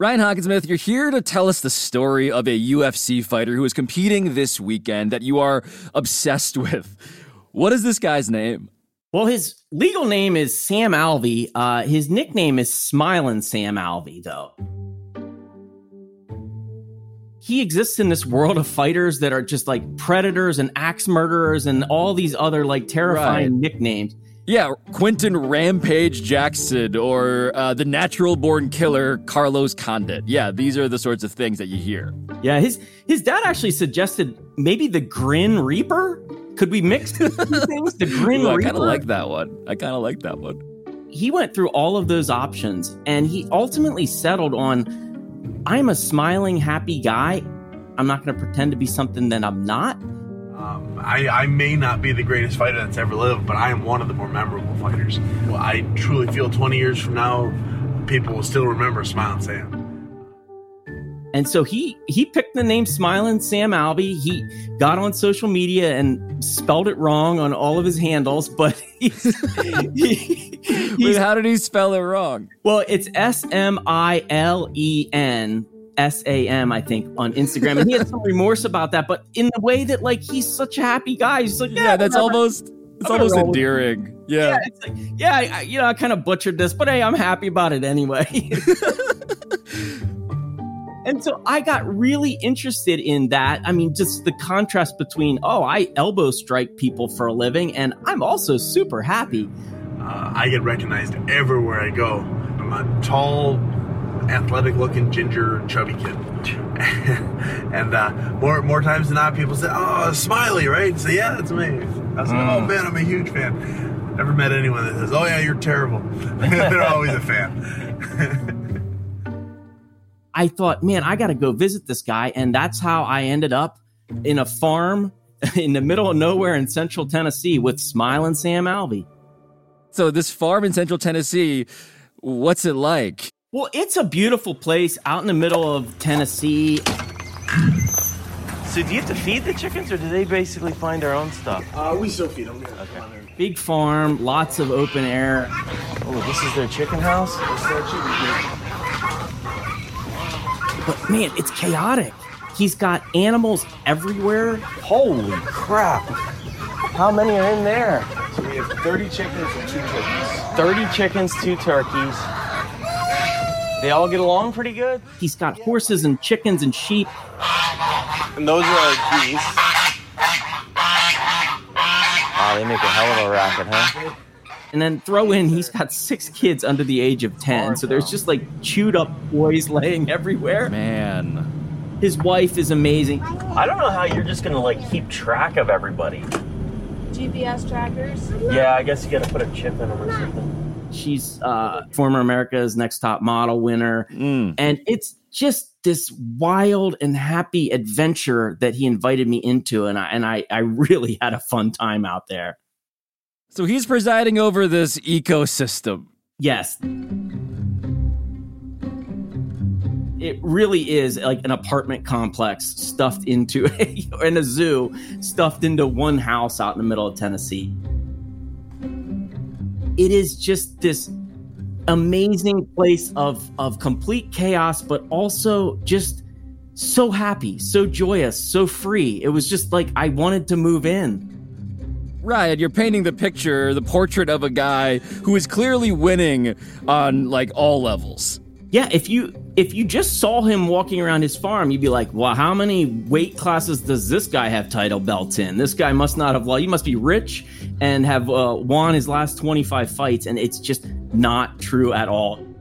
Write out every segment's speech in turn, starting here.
Ryan Hockensmith, you're here to tell us the story of a UFC fighter who is competing this weekend that you are obsessed with. What is this guy's name? Well, his legal name is Sam Alvey. Uh, his nickname is Smiling Sam Alvey, though. He exists in this world of fighters that are just like predators and axe murderers and all these other like terrifying right. nicknames. Yeah, Quinton Rampage Jackson or uh, the natural born killer Carlos Condit. Yeah, these are the sorts of things that you hear. Yeah, his his dad actually suggested maybe the Grin Reaper. Could we mix things? The Grin Ooh, I kind of like that one. I kind of like that one. He went through all of those options and he ultimately settled on I'm a smiling, happy guy. I'm not going to pretend to be something that I'm not. Um, I, I, may not be the greatest fighter that's ever lived, but I am one of the more memorable fighters. Well, I truly feel 20 years from now, people will still remember Smiling Sam. And so he he picked the name Smiling Sam Alvey. He got on social media and spelled it wrong on all of his handles, but he's, he, Wait, how did he spell it wrong? Well, it's S M I L E N S A M, I think, on Instagram. And he had some remorse about that, but in the way that, like, he's such a happy guy. He's like, yeah, yeah that's whatever. almost. It's almost endearing. Yeah. Yeah, like, yeah I, you know, I kind of butchered this, but hey, I'm happy about it anyway. and so I got really interested in that. I mean, just the contrast between, oh, I elbow strike people for a living, and I'm also super happy. Uh, I get recognized everywhere I go. I'm a tall, athletic looking ginger chubby kid. And uh, more more times than not people say oh smiley right? Say yeah that's me. I say oh man i'm a huge fan. Never met anyone that says oh yeah you're terrible. They're always a fan. I thought man i gotta go visit this guy and that's how i ended up in a farm in the middle of nowhere in central tennessee with smiling sam alvey. So this farm in central tennessee what's it like well, it's a beautiful place out in the middle of Tennessee. So do you have to feed the chickens, or do they basically find their own stuff? Uh, we still feed them. Yeah. Okay. Big farm, lots of open air. Oh, this is their chicken house. But man, it's chaotic. He's got animals everywhere. Holy crap! How many are in there? So we have 30 chickens and two turkeys. 30 chickens, two turkeys. They all get along pretty good. He's got horses and chickens and sheep. And those are geese. Wow, they make a hell of a racket, huh? And then throw in, he's got six kids under the age of 10. So there's just like chewed up boys laying everywhere. Man. His wife is amazing. I don't know how you're just going to like keep track of everybody. GPS trackers? Yeah, I guess you got to put a chip in them or something. She's uh, former America's Next Top Model winner. Mm. And it's just this wild and happy adventure that he invited me into. And I, and I, I really had a fun time out there. So he's presiding over this ecosystem. Yes. It really is like an apartment complex stuffed into a, in a zoo, stuffed into one house out in the middle of Tennessee it is just this amazing place of of complete chaos but also just so happy so joyous so free it was just like i wanted to move in Right, you're painting the picture, the portrait of a guy who is clearly winning on like all levels. Yeah, if you if you just saw him walking around his farm, you'd be like, "Well, how many weight classes does this guy have title belts in? This guy must not have. Well, he must be rich and have uh, won his last 25 fights." And it's just not true at all. And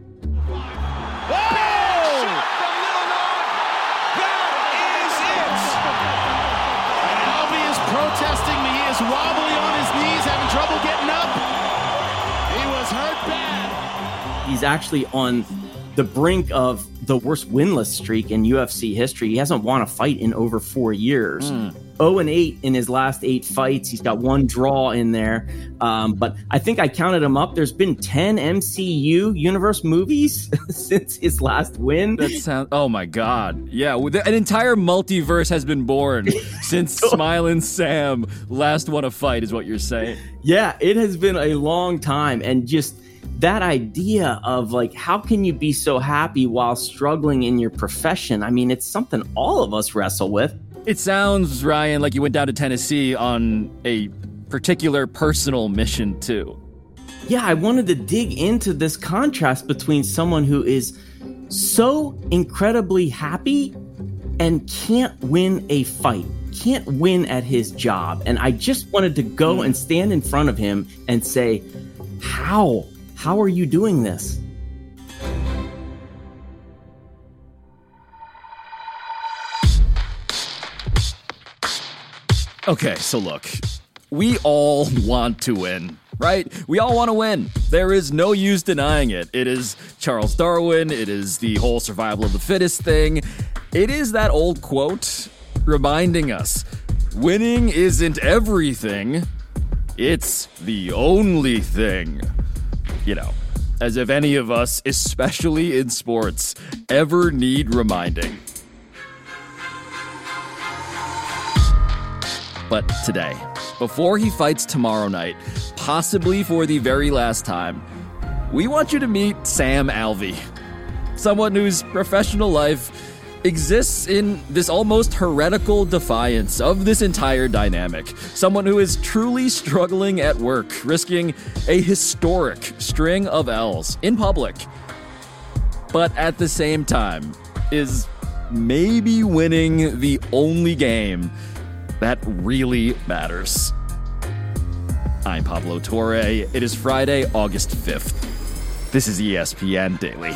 obviously protesting me. He is wobbly on his knees, having trouble getting up. He was hurt bad. He's actually on the brink of the worst winless streak in UFC history. He hasn't won a fight in over four years. Mm. 0 and 8 in his last eight fights. He's got one draw in there. Um, but I think I counted him up. There's been 10 MCU universe movies since his last win. That sounds, oh my God. Yeah. An entire multiverse has been born since Smiling Sam last won a fight, is what you're saying. Yeah. It has been a long time. And just that idea of like, how can you be so happy while struggling in your profession? I mean, it's something all of us wrestle with. It sounds, Ryan, like you went down to Tennessee on a particular personal mission, too. Yeah, I wanted to dig into this contrast between someone who is so incredibly happy and can't win a fight, can't win at his job. And I just wanted to go and stand in front of him and say, How? How are you doing this? Okay, so look, we all want to win, right? We all want to win. There is no use denying it. It is Charles Darwin, it is the whole survival of the fittest thing. It is that old quote reminding us winning isn't everything, it's the only thing. You know, as if any of us, especially in sports, ever need reminding. But today, before he fights tomorrow night, possibly for the very last time, we want you to meet Sam Alvey, someone whose professional life exists in this almost heretical defiance of this entire dynamic. Someone who is truly struggling at work, risking a historic string of L's in public, but at the same time is maybe winning the only game that really matters. I'm Pablo Torre. It is Friday, August 5th. This is ESPN Daily.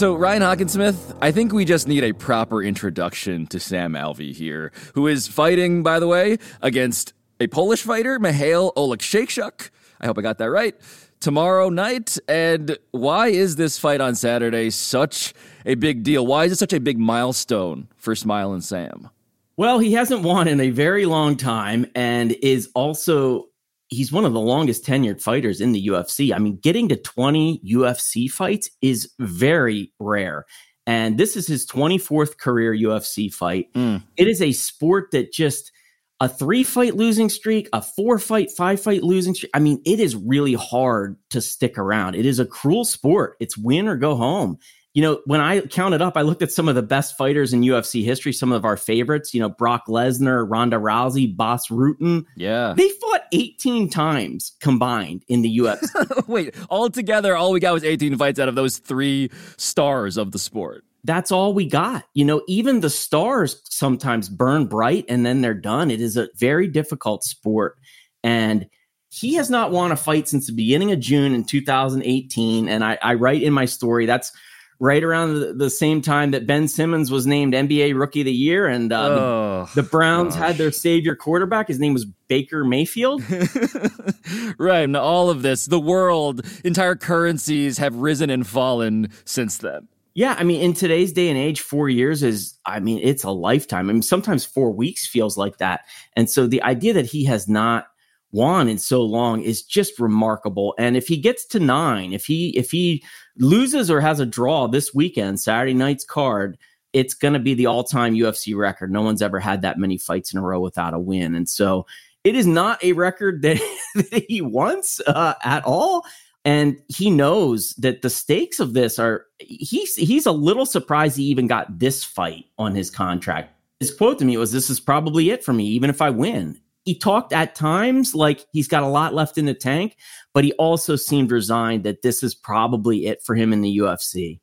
So, Ryan Hockensmith, I think we just need a proper introduction to Sam Alvey here, who is fighting, by the way, against a Polish fighter, Mihail Oleksiejczuk. I hope I got that right. Tomorrow night. And why is this fight on Saturday such a big deal? Why is it such a big milestone for Smile and Sam? Well, he hasn't won in a very long time and is also he's one of the longest tenured fighters in the UFC. I mean, getting to 20 UFC fights is very rare. And this is his 24th career UFC fight. Mm. It is a sport that just a three fight losing streak, a four fight, five fight losing streak. I mean, it is really hard to stick around. It is a cruel sport. It's win or go home you know, when I counted up, I looked at some of the best fighters in UFC history, some of our favorites, you know, Brock Lesnar, Ronda Rousey, Bas Rutten. Yeah. They fought 18 times combined in the UFC. Wait, all together, all we got was 18 fights out of those three stars of the sport. That's all we got. You know, even the stars sometimes burn bright and then they're done. It is a very difficult sport. And he has not won a fight since the beginning of June in 2018. And I, I write in my story that's right around the, same time that Ben Simmons was named NBA Rookie of the Year, and uh, oh, the, the, Browns gosh. had their savior quarterback. His name was Baker Mayfield. right. And all of this, the world, entire currencies have risen and fallen since then. Yeah, I mean, in today's day and age, four years is, I mean, it's a lifetime. I mean, sometimes four weeks feels like that. And so the idea that he has not won in so long is just remarkable. And if he gets to nine, if he if he loses or has a draw this weekend, Saturday night's card, it's going to be the all-time UFC record. No one's ever had that many fights in a row without a win, and so it is not a record that, that he wants uh, at all. And he knows that the stakes of this are he's he's a little surprised he even got this fight on his contract. His quote to me was, This is probably it for me, even if I win. He talked at times like he's got a lot left in the tank, but he also seemed resigned that this is probably it for him in the UFC.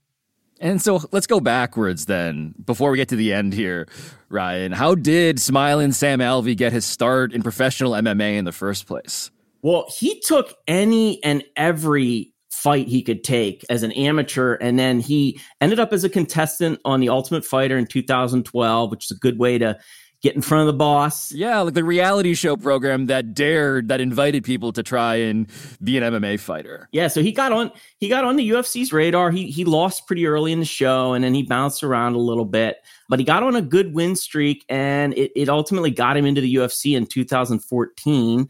And so let's go backwards then, before we get to the end here, Ryan. How did Smiling Sam Alvey get his start in professional MMA in the first place? Well, he took any and every fight he could take as an amateur, and then he ended up as a contestant on The Ultimate Fighter in 2012, which is a good way to get in front of the boss. Yeah, like the reality show program that dared, that invited people to try and be an MMA fighter. Yeah, so he got on he got on the UFC's radar. He he lost pretty early in the show and then he bounced around a little bit, but he got on a good win streak and it, it ultimately got him into the UFC in 2014.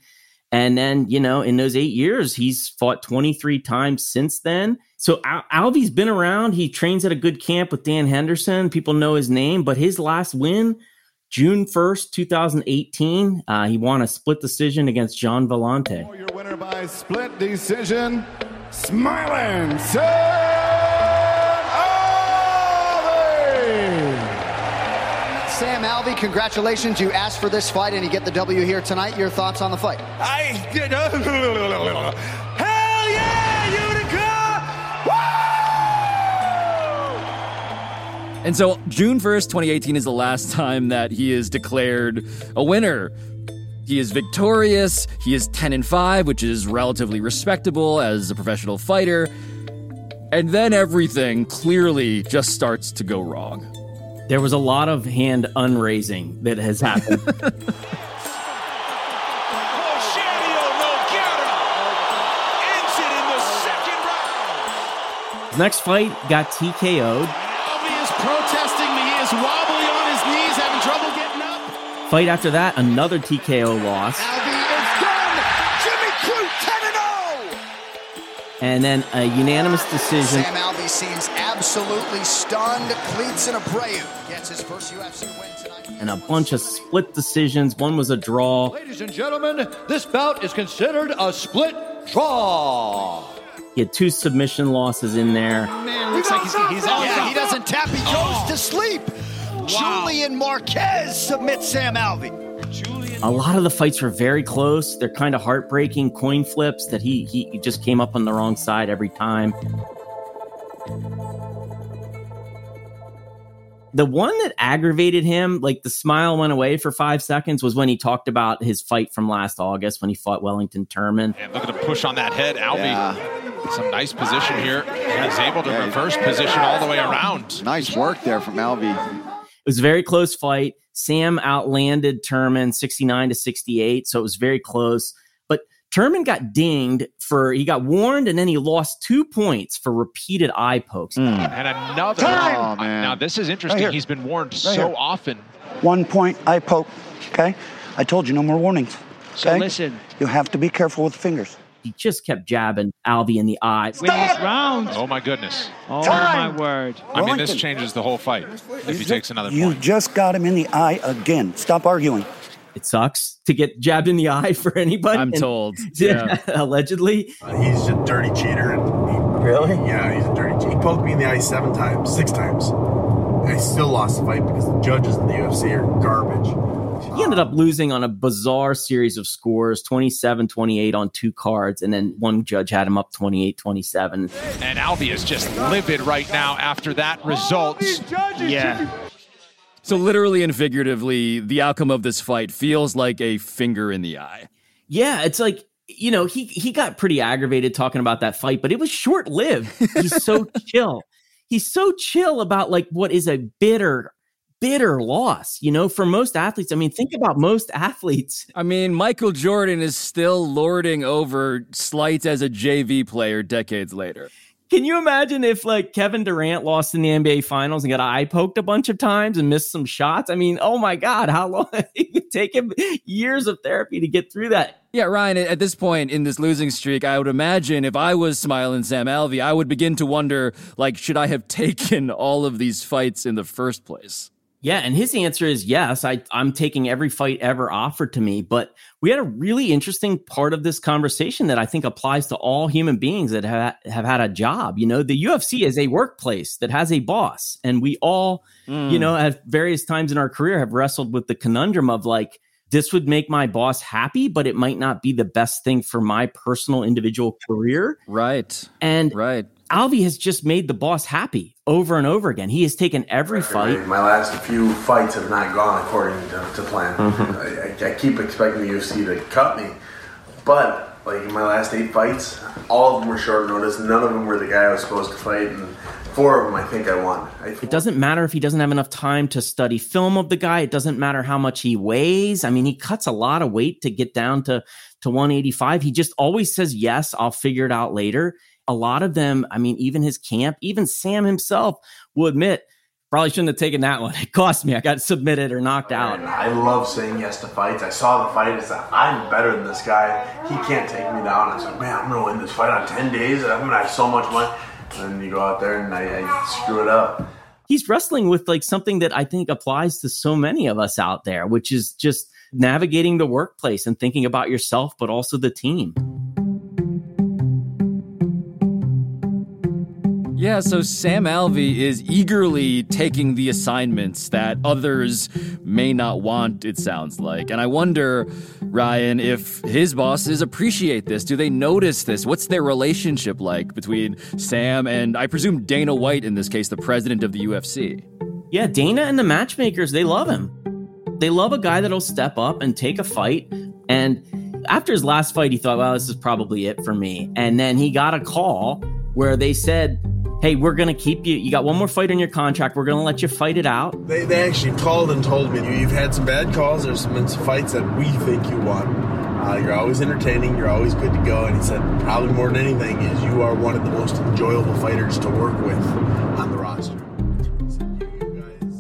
And then, you know, in those eight years, he's fought 23 times since then. So Al- Alvey's been around. He trains at a good camp with Dan Henderson. People know his name, but his last win June 1st, 2018, uh, he won a split decision against Gian Villante. Your winner by split decision, Smiling Sam Alvey! Sam Alvey, congratulations. You asked for this fight and you get the W here tonight. Your thoughts on the fight? I did. And so June 1st, 2018 is the last time that he is declared a winner. He is victorious. He is 10 and 5, which is relatively respectable as a professional fighter. And then everything clearly just starts to go wrong. There was a lot of hand unraising that has happened. Next fight got TKO'd. Alvey is protesting me. He is wobbly on his knees, having trouble getting up. Fight after that, another TKO loss. Alvey is done. Jimmy Crute 10 0. And then a unanimous decision. Sam Alvey seems absolutely stunned. Klidson Abreu gets his first UFC win tonight. and a bunch of split decisions. One was a draw. Ladies and gentlemen, this bout is considered a split draw. He had two submission losses in there. Man, looks like he's, he's out. Yeah, he doesn't tap. He oh. goes to sleep. Julian Marquez submits Sam Alvey. A lot of the fights were very close. They're kind of heartbreaking coin flips that he he just came up on the wrong side every time. The one that aggravated him, like the smile went away for five seconds, was when he talked about his fight from last August when he fought Wellington Turman. And look at him push on that head. Alvey, some nice position here. He's able to reverse position all the way around. Nice work there from Alvey. It was a very close fight. Sam outlanded Turman 69 to 68, so it was very close. But Turman got dinged for he got warned and then he lost two points for repeated eye pokes. Hmm. And another. Time! Oh, man. Now, this is interesting. here. He's been warned so here. often. One point, eye poke. Okay? I told you no more warnings. So listen, You have to be careful with fingers. He just kept jabbing Alvey in the eye. win this round. Oh, my goodness. Oh Time. my word. I mean, this changes the whole fight if he takes another You point. just got him in the eye again. Stop arguing. It sucks to get jabbed in the eye for anybody. I'm and- told. Yeah. allegedly. Uh, he's a dirty cheater. And he, really? Yeah, he's a dirty cheater. He poked me in the eye seven times, six times. I still lost the fight because the judges in the UFC are garbage. He ended up losing on a bizarre series of scores 27 28 on two cards, and then one judge had him up 28 27. And Alvey is just livid right now after that result. Yeah. So, literally and figuratively, the outcome of this fight feels like a finger in the eye. Yeah, it's like you know he he got pretty aggravated talking about that fight, but it was short lived. He's so chill. He's so chill about like what is a bitter, bitter loss. You know, for most athletes. I mean, think about most athletes. I mean, Michael Jordan is still lording over slights as a JV player decades later. Can you imagine if like Kevin Durant lost in the NBA Finals and got eye poked a bunch of times and missed some shots? I mean, oh my God, how long it would take him years of therapy to get through that. Yeah, Ryan, at this point in this losing streak, I would imagine if I was smiling Sam Alvey, I would begin to wonder, like, should I have taken all of these fights in the first place? Yeah, and his answer is yes. I, I'm taking every fight ever offered to me. But we had a really interesting part of this conversation that I think applies to all human beings that have, have had a job. You know, the UFC is a workplace that has a boss, and we all, mm. you know, at various times in our career have wrestled with the conundrum of like, this would make my boss happy, but it might not be the best thing for my personal individual career. Right. And right. Alvey has just made the boss happy over and over again. He has taken every fight. My last few fights have not gone according to, to plan. Mm-hmm. I, I, keep expecting the UFC to cut me, but like in my last eight fights, all of them were short notice. None of them were the guy I was supposed to fight, and four of them I think I won. I it doesn't matter if he doesn't have enough time to study film of the guy. It doesn't matter how much he weighs. I mean, he cuts a lot of weight to get down to to 185. He just always says yes. I'll figure it out later a lot of them, I mean, even his camp, even Sam himself will admit, probably shouldn't have taken that one. It cost me. I got submitted or knocked out. I love saying yes to fights. I saw the fight. It's said, I'm better than this guy. He can't take me down. I said, man, I'm going to win this fight on 10 days. I'm going to have so much money. And then you go out there and I, I screw it up. He's wrestling with like something that I think applies to so many of us out there, which is just navigating the workplace and thinking about yourself, but also the team. Yeah, so Sam Alvey is eagerly taking the assignments that others may not want, it sounds like. And I wonder, Ryan, if his bosses appreciate this. Do they notice this? What's their relationship like between Sam and, I presume, Dana White, in this case, the president of the UFC? Yeah, Dana and the matchmakers, they love him. They love a guy that'll step up and take a fight. And after his last fight, he thought, well, this is probably it for me. And then he got a call where they said, hey, we're going to keep you. You got one more fight on your contract. We're going to let you fight it out. They, they actually called and told me you've had some bad calls. There's been some fights that we think you won. Uh, you're always entertaining. You're always good to go. And he said, probably more than anything, is you are one of the most enjoyable fighters to work with on the roster.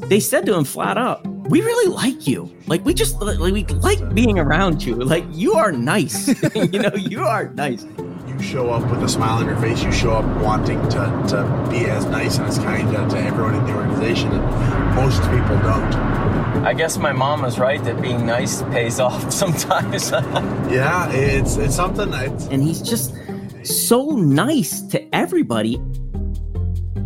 They said to him flat out, we really like you. Like we just like we like being around you. Like you are nice. you know, you are nice you show up with a smile on your face. You show up wanting to, to be as nice and as kind to, to everyone in the organization. And most people don't. I guess my mom was right that being nice pays off sometimes. yeah, it's it's something. It's... And he's just so nice to everybody.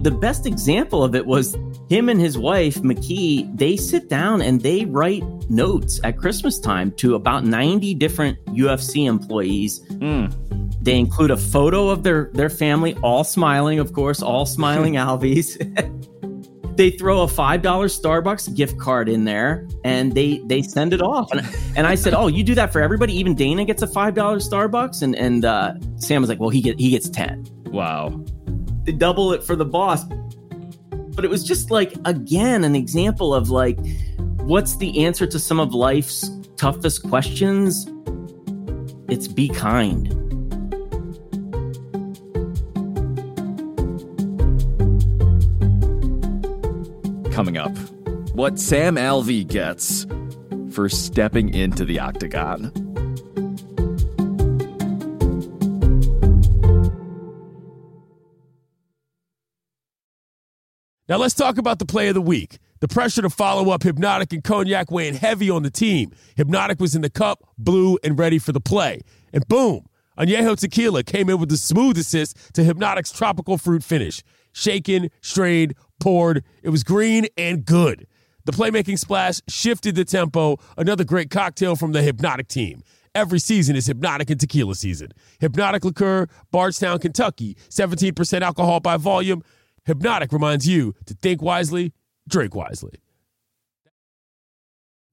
The best example of it was him and his wife McKee. They sit down and they write notes at Christmas time to about ninety different UFC employees. Mm they include a photo of their their family, all smiling, of course, all smiling Alveys. they throw a five dollar Starbucks gift card in there, and they they send it off. And, and I said, "Oh, you do that for everybody? Even Dana gets a five dollar Starbucks?" And and uh, Sam was like, "Well, he get he gets ten. Wow, they double it for the boss." But it was just like again an example of like, what's the answer to some of life's toughest questions? It's be kind coming up. What Sam Alvey gets for stepping into the octagon. Now let's talk about the play of the week. The pressure to follow up Hypnotic and Cognac weighing heavy on the team. Hypnotic was in the cup, blue, and ready for the play. And boom, Añejo Tequila came in with the smooth assist to Hypnotic's tropical fruit finish. Shaken, strained, poured. It was green and good. The playmaking splash shifted the tempo. Another great cocktail from the Hypnotic team. Every season is Hypnotic and Tequila season. Hypnotic Liqueur, Bardstown, Kentucky, 17% alcohol by volume. Hypnotic reminds you to think wisely, drink wisely.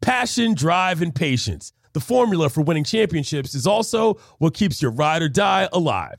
Passion, drive, and patience. The formula for winning championships is also what keeps your ride or die alive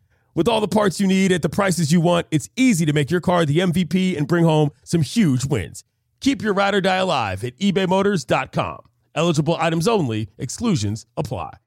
With all the parts you need at the prices you want, it's easy to make your car the MVP and bring home some huge wins. Keep your ride or die alive at ebaymotors.com. Eligible items only, exclusions apply.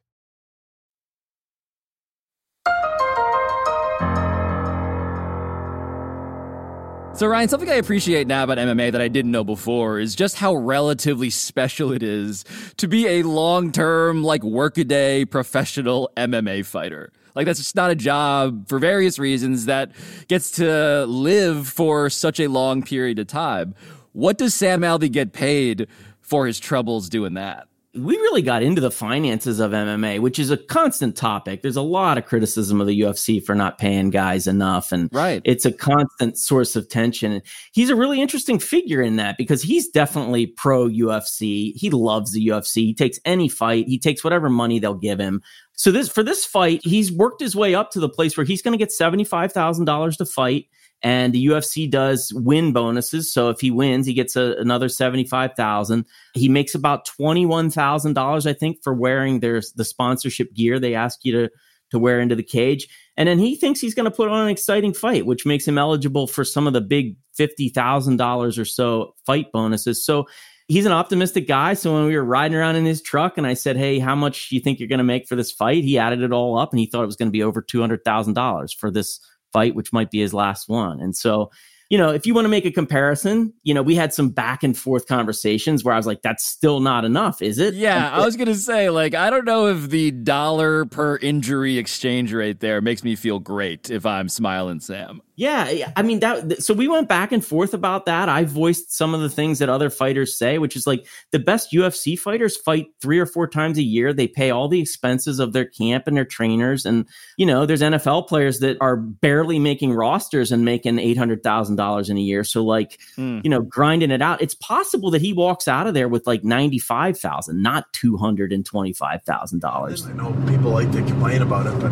So, Ryan, something I appreciate now about MMA that I didn't know before is just how relatively special it is to be a long term, like workaday professional MMA fighter. Like, that's just not a job for various reasons that gets to live for such a long period of time. What does Sam Alvey get paid for his troubles doing that? We really got into the finances of MMA, which is a constant topic. There's a lot of criticism of the UFC for not paying guys enough, and right. it's a constant source of tension. And He's a really interesting figure in that because he's definitely pro UFC. He loves the UFC. He takes any fight. He takes whatever money they'll give him. So this for this fight, he's worked his way up to the place where he's going to get seventy five thousand dollars to fight and the UFC does win bonuses. So if he wins, he gets a, another seventy five thousand. He makes about twenty one thousand dollars, I think, for wearing their the sponsorship gear they ask you to to wear into the cage. And then he thinks he's going to put on an exciting fight, which makes him eligible for some of the big fifty thousand dollars or so fight bonuses. So he's an optimistic guy. So when we were riding around in his truck and I said, Hey, how much do you think you're going to make for this fight? He added it all up and he thought it was going to be over $200,000 for this fight, which might be his last one. And so, you know, if you want to make a comparison, you know, we had some back and forth conversations where I was like, that's still not enough, is it? Yeah, I was going to say, like, I don't know if the dollar per injury exchange rate there makes me feel great if I'm smiling Sam. Yeah, I mean that. So we went back and forth about that. I voiced some of the things that other fighters say, which is like the best UFC fighters fight three or four times a year. They pay all the expenses of their camp and their trainers, and you know, there's NFL players that are barely making rosters and making eight hundred thousand dollars in a year. So like, mm. you know, grinding it out. It's possible that he walks out of there with like ninety five thousand, not two hundred and twenty five thousand dollars. I know people like to complain about it, but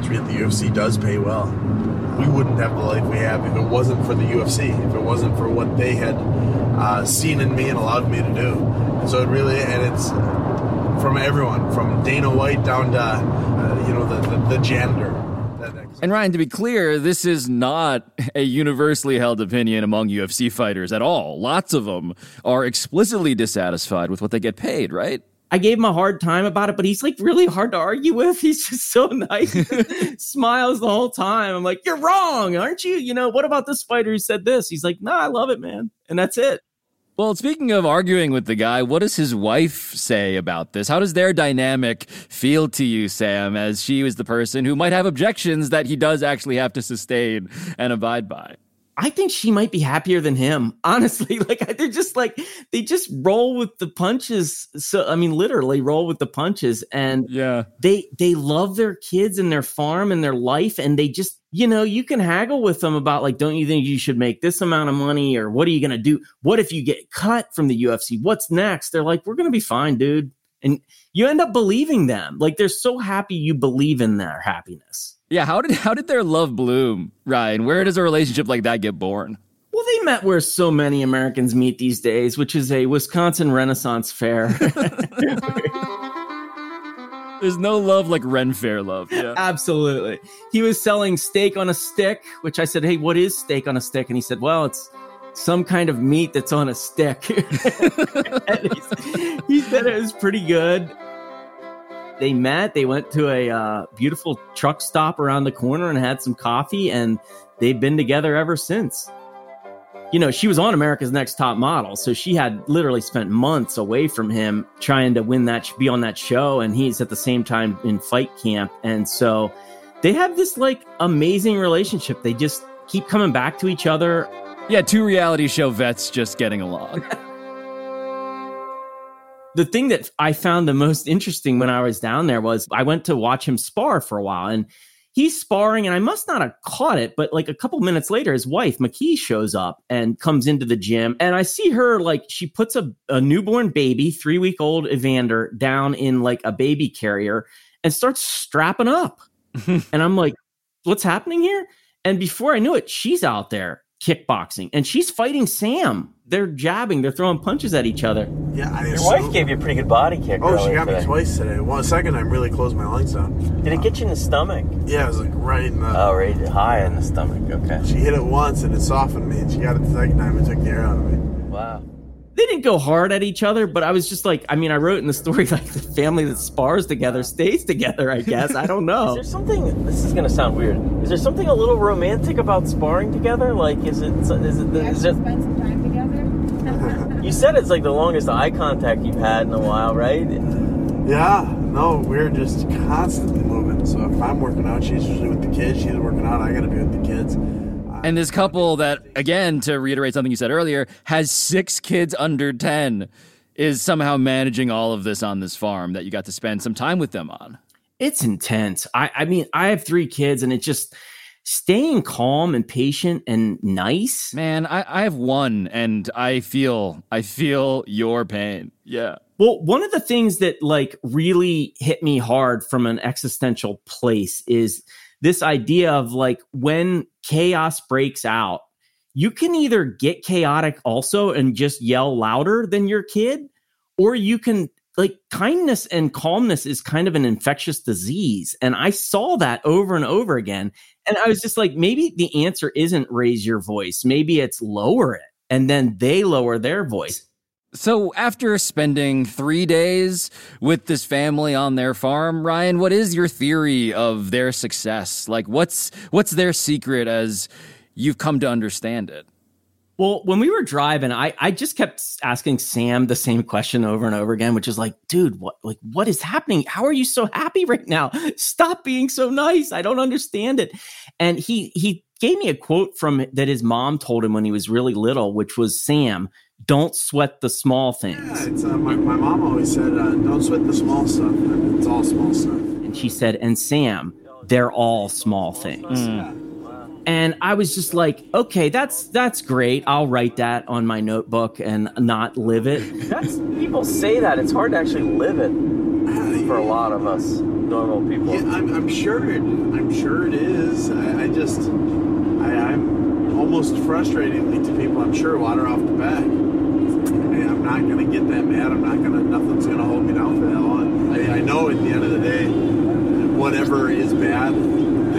it's really the UFC does pay well we wouldn't have the life we have if it wasn't for the UFC, if it wasn't for what they had uh, seen in me and allowed me to do. And so it really, and it's from everyone, from Dana White down to, uh, you know, the, the, the janitor. And Ryan, to be clear, this is not a universally held opinion among UFC fighters at all. Lots of them are explicitly dissatisfied with what they get paid, right? I gave him a hard time about it, but he's like really hard to argue with. He's just so nice, smiles the whole time. I'm like, you're wrong, aren't you? You know, what about this fighter who said this? He's like, no, nah, I love it, man. And that's it. Well, speaking of arguing with the guy, what does his wife say about this? How does their dynamic feel to you, Sam, as she was the person who might have objections that he does actually have to sustain and abide by? I think she might be happier than him. Honestly, like they're just like they just roll with the punches. So I mean, literally roll with the punches, and yeah, they they love their kids and their farm and their life, and they just you know you can haggle with them about like, don't you think you should make this amount of money, or what are you gonna do? What if you get cut from the UFC? What's next? They're like, we're gonna be fine, dude, and you end up believing them. Like they're so happy you believe in their happiness. Yeah, how did how did their love bloom, Ryan? Where does a relationship like that get born? Well, they met where so many Americans meet these days, which is a Wisconsin Renaissance Fair. There's no love like Ren Fair love. Yeah. Absolutely. He was selling steak on a stick, which I said, Hey, what is steak on a stick? And he said, Well, it's some kind of meat that's on a stick. he said it was pretty good they met. They went to a uh, beautiful truck stop around the corner and had some coffee, and they've been together ever since. You know, she was on America's Next Top Model, so she had literally spent months away from him trying to win that, be on that show, and he's at the same time in fight camp, and so they have this like amazing relationship. They just keep coming back to each other. Yeah, two reality show vets just getting along. the thing that I found the most interesting when I was down there was I went to watch him spar for a while and he's sparring and I must not have caught it, but like a couple minutes later, his wife, McKee, shows up and comes into the gym. And I see her like she puts a, a newborn baby, three week old Evander, down in like a baby carrier and starts strapping up. and I'm like, what's happening here? And before I knew it, she's out there kickboxing and she's fighting Sam. They're jabbing, they're throwing punches at each other. Yeah, I your wife gave you a pretty good body kick. Oh, she got today. me twice today. Well, the second time really closed my lights out. Did it get you in the stomach? Yeah, it was like right in the. Oh, right high in the stomach. Okay. She hit it once and it softened me, and she got it the second time and took the air out of me. Wow. they didn't go hard at each other, but I was just like, I mean, I wrote in the story like the family that spars together stays together. I guess I don't know. Is there something? This is gonna sound weird. Is there something a little romantic about sparring together? Like, is it? Is it? Is it? Spend some time together. You said it's like the longest eye contact you've had in a while, right? Yeah, no, we're just constantly moving. So if I'm working out, she's usually with the kids. She's working out, I gotta be with the kids. And this couple that, again, to reiterate something you said earlier, has six kids under 10, is somehow managing all of this on this farm that you got to spend some time with them on. It's intense. I, I mean, I have three kids, and it just staying calm and patient and nice. Man, I, I have one, and I feel, I feel your pain. Yeah. Well, one of the things that like really hit me hard from an existential place is this idea of like when chaos breaks out, you can either get chaotic also and just yell louder than your kid, or you can like kindness and calmness is kind of an infectious disease. And I saw that over and over again. And I was just like, maybe the answer isn't raise your voice, maybe it's lower it. And then they lower their voice. So, after spending three days with this family on their farm, Ryan, what is your theory of their success? Like, what's what's their secret as you've come to understand it? Well, when we were driving, I, I just kept asking Sam the same question over and over again, which is like, dude, what like what is happening? How are you so happy right now? Stop being so nice. I don't understand it. And he he gave me a quote from that his mom told him when he was really little, which was Sam, don't sweat the small things. Yeah, it's, uh, my, my mom always said, uh, don't sweat the small stuff. It's all small stuff. And she said, and Sam, they're all small things. And I was just like, okay, that's that's great. I'll write that on my notebook and not live it. That's people say that. It's hard to actually live it for a lot of us normal people. Yeah, I'm, I'm sure it. I'm sure it is. I, I just, I, I'm almost frustratingly to people. I'm sure water off the back. I, I'm not gonna get that mad. I'm not gonna. Nothing's gonna hold me down for that long. I, I know at the end of the day, whatever is bad,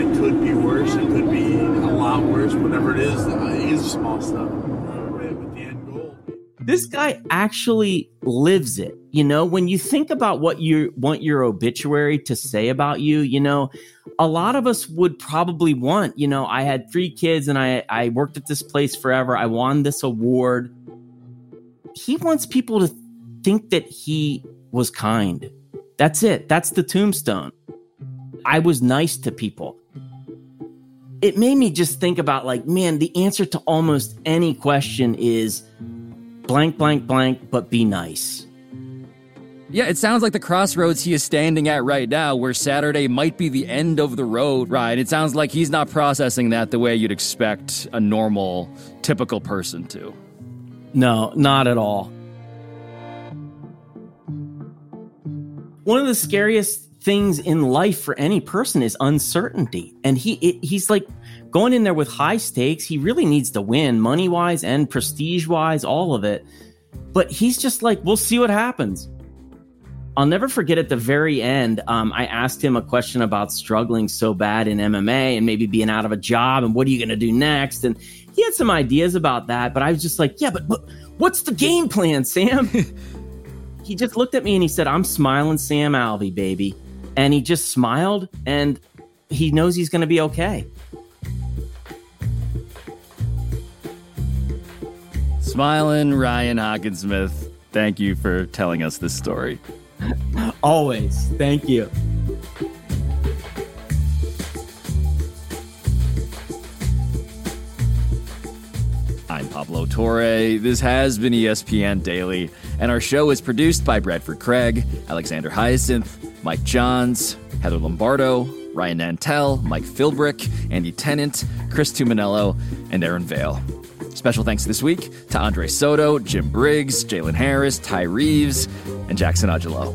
it could be worse. It could be a lot worse. Whatever it is, uh, is small stuff. This guy actually lives it. You know, when you think about what you want your obituary to say about you, you know, a lot of us would probably want, you know, I had three kids and I, I worked at this place forever. I won this award. He wants people to think that he was kind. That's it. That's the tombstone. I was nice to people. It made me just think about like, man, the answer to almost any question is blank, blank, blank, but be nice. Yeah, it sounds like the crossroads he is standing at right now, where Saturday might be the end of the road, right? It sounds like he's not processing that the way you'd expect a normal, typical person to. No, not at all. One of the scariest things in life for any person is uncertainty. And he it, he's like going in there with high stakes. He really needs to win money wise and prestige wise, all of it. But he's just like, we'll see what happens. I'll never forget at the very end, um, I asked him a question about struggling so bad in MMA and maybe being out of a job and what are you going to do next? And he had some ideas about that, but I was just like, yeah, but, but what's the game plan, Sam? he just looked at me and he said, I'm smiling Sam Alvey, baby. And he just smiled and he knows he's going to be okay. Smiling Ryan Hockensmith, thank you for telling us this story. Always. Thank you. I'm Pablo Torre. This has been ESPN Daily, and our show is produced by Bradford Craig, Alexander Hyacinth, Mike Johns, Heather Lombardo, Ryan Nantel, Mike Philbrick, Andy Tennant, Chris Tuminello, and Aaron Vale. Special thanks this week to Andre Soto, Jim Briggs, Jalen Harris, Ty Reeves, and Jackson Ugelo.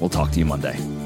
We'll talk to you Monday.